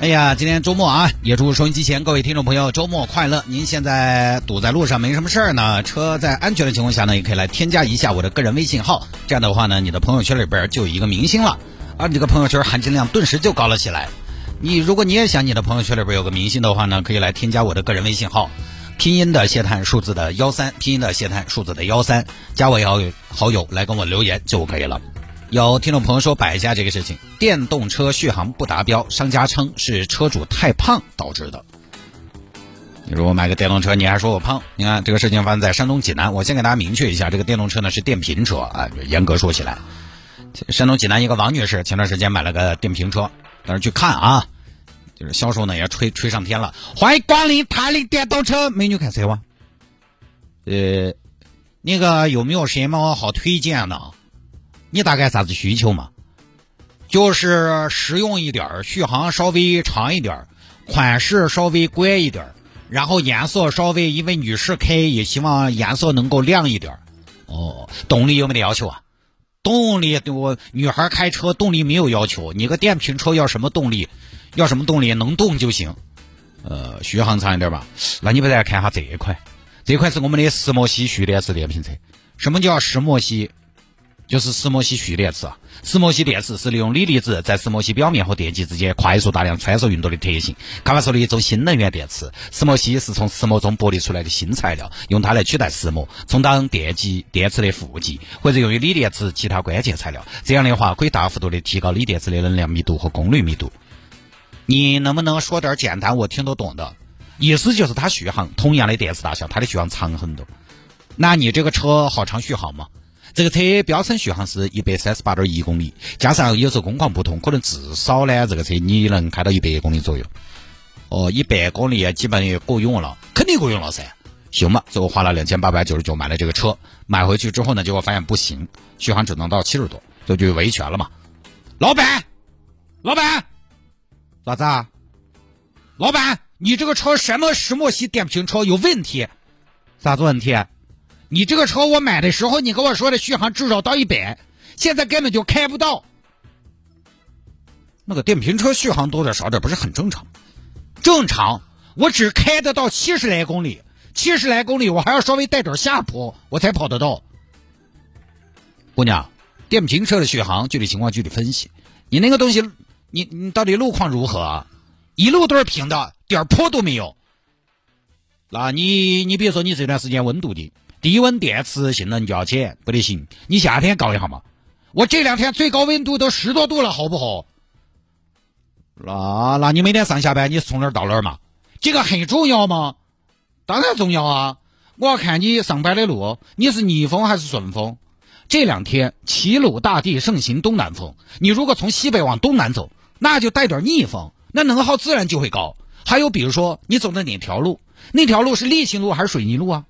哎呀，今天周末啊，也祝收音机前各位听众朋友周末快乐。您现在堵在路上没什么事儿呢，车在安全的情况下呢，也可以来添加一下我的个人微信号。这样的话呢，你的朋友圈里边就有一个明星了，啊，你这个朋友圈含金量顿时就高了起来。你如果你也想你的朋友圈里边有个明星的话呢，可以来添加我的个人微信号，拼音的谢探数字的幺三，拼音的谢探数字的幺三，加我好友好友来跟我留言就可以了。有听众朋友说摆一下这个事情，电动车续航不达标，商家称是车主太胖导致的。你如果买个电动车，你还说我胖？你看这个事情发生在山东济南。我先给大家明确一下，这个电动车呢是电瓶车啊，严格说起来，山东济南一个王女士前段时间买了个电瓶车，但是去看啊，就是销售呢也吹吹上天了，欢迎光临泰林电动车，美女看车吗？呃，那个有没有什么好推荐的？你大概啥子需求嘛？就是实用一点儿续航稍微长一点儿款式稍微乖一点儿然后颜色稍微，因为女士开也希望颜色能够亮一点儿哦，动力有没得要求啊？动力我女孩开车动力没有要求，你个电瓶车要什么动力？要什么动力？能动就行。呃，续航长一点吧。那你不再看下这一款？这款是我们的石墨烯蓄电池电瓶车。什么叫石墨烯？就是石墨烯蓄电池啊，石墨烯电池是利用锂离子在石墨烯表面和电极之间快速大量穿梭运动的特性，开发出的一种新能源电池。石墨烯是从石墨中剥离出来的新材料，用它来取代石墨，充当电极电池的负极，或者用于锂电池其他关键材料。这样的话，可以大幅度的提高锂电池的能量密度和功率密度。你能不能说点简单我听得懂的？意思就是它续航，同样的电池大小，它的续航长很多。那你这个车好长续航吗？这个车标称续航是一百三十八点一公里，加上有时候工况不同，可能至少呢，这个车你能开到一百公里左右。哦，一百公里基本也够用了，肯定够用了噻。行吧，最后花了两千八百九十九买了这个车，买回去之后呢，结果发现不行，续航只能到七十多，这就维权了嘛。老板，老板，咋子啊？老板，你这个车什么石墨烯电瓶车有问题？啥子问题？你这个车我买的时候，你跟我说的续航至少到一百，现在根本就开不到。那个电瓶车续航多点少点不是很正常？正常，我只开得到七十来公里，七十来公里我还要稍微带点下坡，我才跑得到。姑娘，电瓶车的续航具体情况具体分析。你那个东西，你你到底路况如何啊？一路都是平的，点坡都没有。那你你比如说你这段时间温度低。低温电池性能较浅，不得行。你夏天搞一下嘛？我这两天最高温度都十多度了，好不好？那那你每天上下班你是从哪儿到哪儿嘛？这个很重要吗？当然重要啊！我要看你上班的路，你是逆风还是顺风？这两天齐鲁大地盛行东南风，你如果从西北往东南走，那就带点逆风，那能耗自然就会高。还有比如说你走的哪条路？那条路是沥青路还是水泥路啊？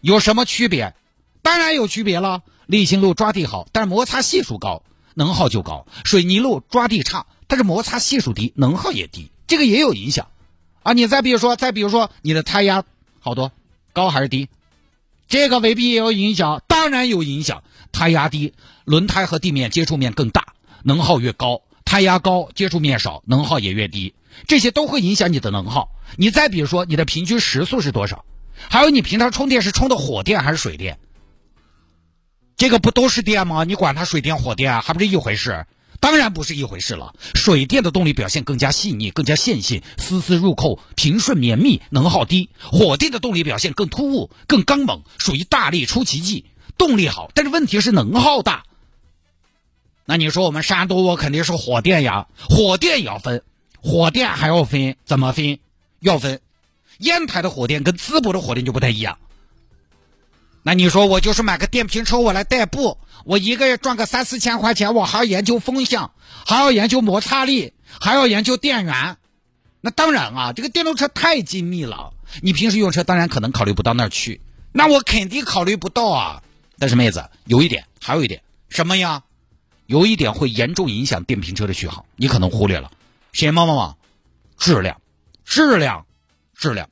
有什么区别？当然有区别了。沥青路抓地好，但是摩擦系数高，能耗就高；水泥路抓地差，但是摩擦系数低，能耗也低，这个也有影响。啊，你再比如说，再比如说，你的胎压好多高还是低？这个未必也有影响，当然有影响。胎压低，轮胎和地面接触面更大，能耗越高；胎压高，接触面少，能耗也越低。这些都会影响你的能耗。你再比如说，你的平均时速是多少？还有你平常充电是充的火电还是水电？这个不都是电吗？你管它水电火电啊，还不是一回事？当然不是一回事了。水电的动力表现更加细腻、更加线性、丝丝入扣、平顺绵密，能耗低；火电的动力表现更突兀、更刚猛，属于大力出奇迹，动力好，但是问题是能耗大。那你说我们山东，我肯定是火电呀，火电也要分，火电还要分，怎么分？要分。烟台的火电跟淄博的火电就不太一样。那你说我就是买个电瓶车我来代步，我一个月赚个三四千块钱，我还要研究风向，还要研究摩擦力，还要研究电源。那当然啊，这个电动车太精密了，你平时用车当然可能考虑不到那儿去。那我肯定考虑不到啊。但是妹子，有一点，还有一点，什么呀？有一点会严重影响电瓶车的续航，你可能忽略了，什么嘛？质量，质量，质量，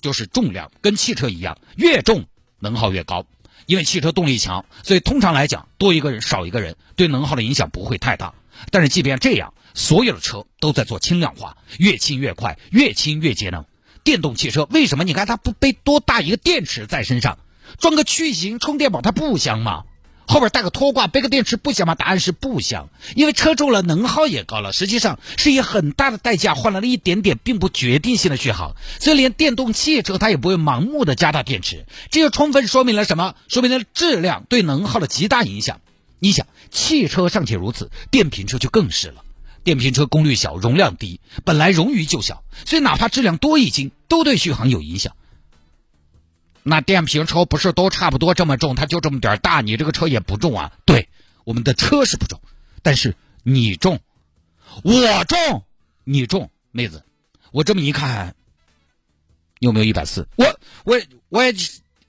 就是重量，跟汽车一样，越重能耗越高。因为汽车动力强，所以通常来讲，多一个人少一个人，对能耗的影响不会太大。但是即便这样，所有的车都在做轻量化，越轻越快，越轻越节能。电动汽车为什么？你看它不背多大一个电池在身上，装个巨型充电宝，它不香吗？后边带个拖挂，背个电池不香吗？答案是不香，因为车重了，能耗也高了，实际上是以很大的代价换来了一点点并不决定性的续航。所以连电动汽车它也不会盲目的加大电池，这就充分说明了什么？说明了质量对能耗的极大影响。你想，汽车尚且如此，电瓶车就更是了。电瓶车功率小，容量低，本来容余就小，所以哪怕质量多一斤，都对续航有影响。那电瓶车不是都差不多这么重？它就这么点大，你这个车也不重啊？对，我们的车是不重，但是你重，我重，你重，妹子，我这么一看，有没有一百四？我我我也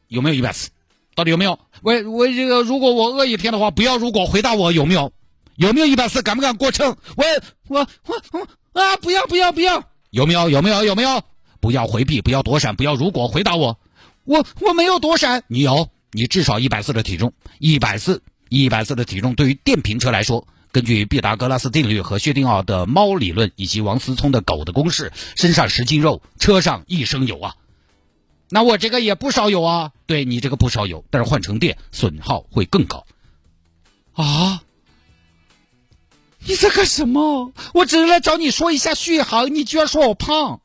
有没有一百四？到底有没有？我我这个，如果我饿一天的话，不要如果回答我有没有？有没有一百四？敢不敢过秤？我我我我啊！不要不要不要！有没有有没有有没有？不要回避，不要躲闪，不要如果回答我。我我没有躲闪，你有，你至少一百四的体重，一百四，一百四的体重，对于电瓶车来说，根据毕达哥拉斯定律和薛定谔的猫理论以及王思聪的狗的公式，身上十斤肉，车上一升油啊，那我这个也不少油啊，对你这个不少油，但是换成电损耗会更高，啊，你在干什么？我只是来找你说一下续航，你居然说我胖，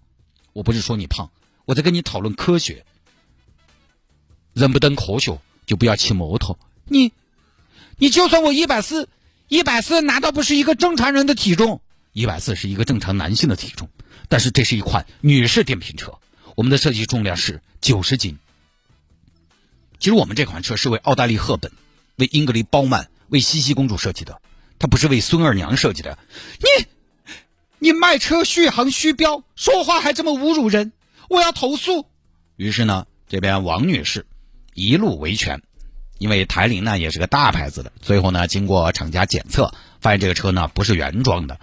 我不是说你胖，我在跟你讨论科学。人不等科学，就不要骑摩托。你，你就算我一百四，一百四难道不是一个正常人的体重？一百四是一个正常男性的体重，但是这是一款女士电瓶车，我们的设计重量是九十斤。其实我们这款车是为奥黛丽·赫本、为英格丽·褒曼、为茜茜公主设计的，它不是为孙二娘设计的。你，你卖车续航虚标，说话还这么侮辱人，我要投诉。于是呢，这边王女士。一路维权，因为台铃呢也是个大牌子的，最后呢经过厂家检测，发现这个车呢不是原装的，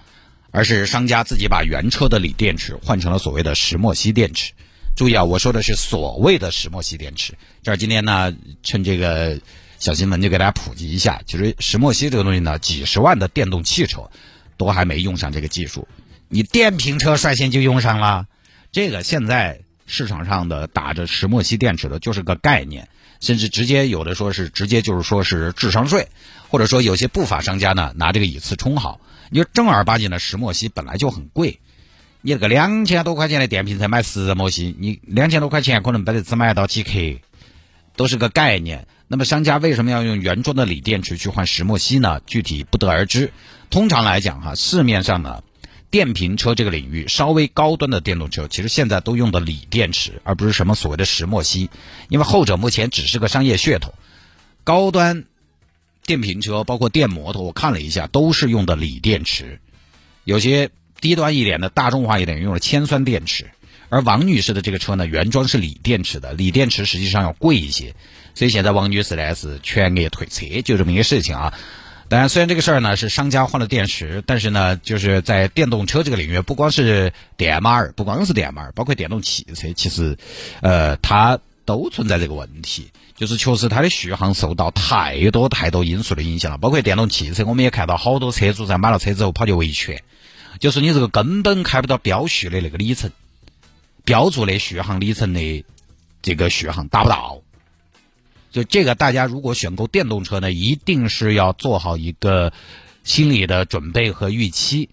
而是商家自己把原车的锂电池换成了所谓的石墨烯电池。注意啊，我说的是所谓的石墨烯电池。这儿今天呢趁这个小新闻就给大家普及一下，其实石墨烯这个东西呢，几十万的电动汽车都还没用上这个技术，你电瓶车率先就用上了。这个现在市场上的打着石墨烯电池的就是个概念。甚至直接有的说是直接就是说是智商税，或者说有些不法商家呢拿这个以次充好。你说正儿八经的石墨烯本来就很贵，你那个两千多块钱的电瓶才买石墨烯，你两千多块钱可能不得只买到几克，都是个概念。那么商家为什么要用原装的锂电池去换石墨烯呢？具体不得而知。通常来讲哈，市面上呢。电瓶车这个领域，稍微高端的电动车，其实现在都用的锂电池，而不是什么所谓的石墨烯，因为后者目前只是个商业噱头。高端电瓶车，包括电摩托，我看了一下，都是用的锂电池。有些低端一点的、大众化一点，用了铅酸电池。而王女士的这个车呢，原装是锂电池的，锂电池实际上要贵一些，所以现在王女士呢是全额退车，就这么一个事情啊。当然，虽然这个事儿呢是商家换了电池，但是呢，就是在电动车这个领域，不光是电马儿，不光是电马儿，包括电动汽车，其实，呃，它都存在这个问题，就是确实它的续航受到太多太多因素的影响了。包括电动汽车，我们也看到好多车主在买了车之后跑去维权，就是你这个根本开不到标续的那个里程，标注的续航里程的这个续航达不到。就这个，大家如果选购电动车呢，一定是要做好一个心理的准备和预期，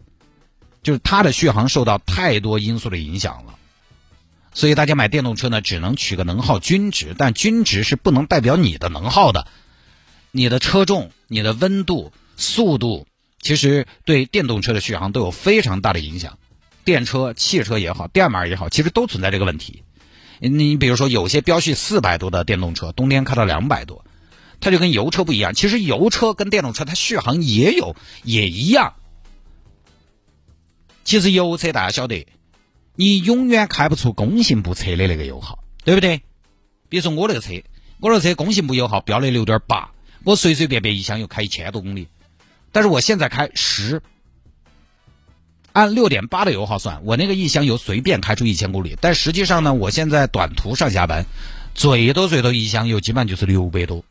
就是它的续航受到太多因素的影响了。所以大家买电动车呢，只能取个能耗均值，但均值是不能代表你的能耗的。你的车重、你的温度、速度，其实对电动车的续航都有非常大的影响。电车、汽车也好，电马也好，其实都存在这个问题。你比如说，有些标续四百多的电动车，冬天开到两百多，它就跟油车不一样。其实油车跟电动车它续航也有也一样。其实油车大家晓得，你永远开不出工信部测的那个油耗，对不对？比如说我那个车，我的车工信部油耗标的六点八，我随随便便一箱油开一千多公里，但是我现在开十，按六点八的油耗算，我那个一箱油随便开出一千公里，但实际上呢，我现在短途上下班，最多最多一箱油基本上就是六百多。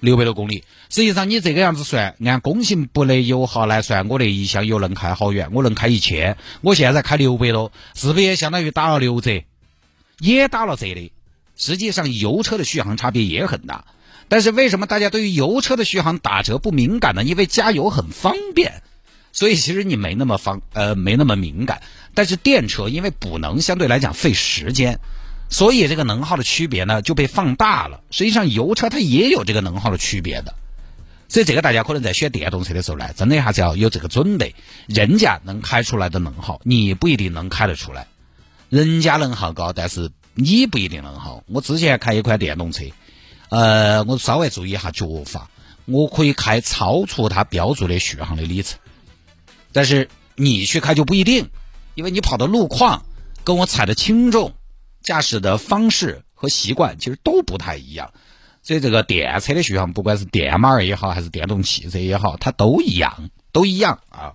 六百多公里，实际上你这个样子算，按工信部的油耗来算，我的一箱油能开好远？我能开一千，我现在开六百多，是不是也相当于打了六折？也打了折的。实际上，油车的续航差别也很大。但是为什么大家对于油车的续航打折不敏感呢？因为加油很方便，所以其实你没那么方呃没那么敏感。但是电车因为补能相对来讲费时间。所以这个能耗的区别呢就被放大了。实际上油车它也有这个能耗的区别的，所以这个大家可能在选电动车的时候呢，真的还是要有这个准备。人家能开出来的能耗，你不一定能开得出来。人家能耗高，但是你不一定能耗。我之前开一款电动车，呃，我稍微注意一下脚法，我可以开超出它标注的续航的里程。但是你去开就不一定，因为你跑的路况跟我踩的轻重。驾驶的方式和习惯其实都不太一样，所以这个电车的续航，不管是电马儿也好，还是电动汽车也好，它都一样，都一样啊。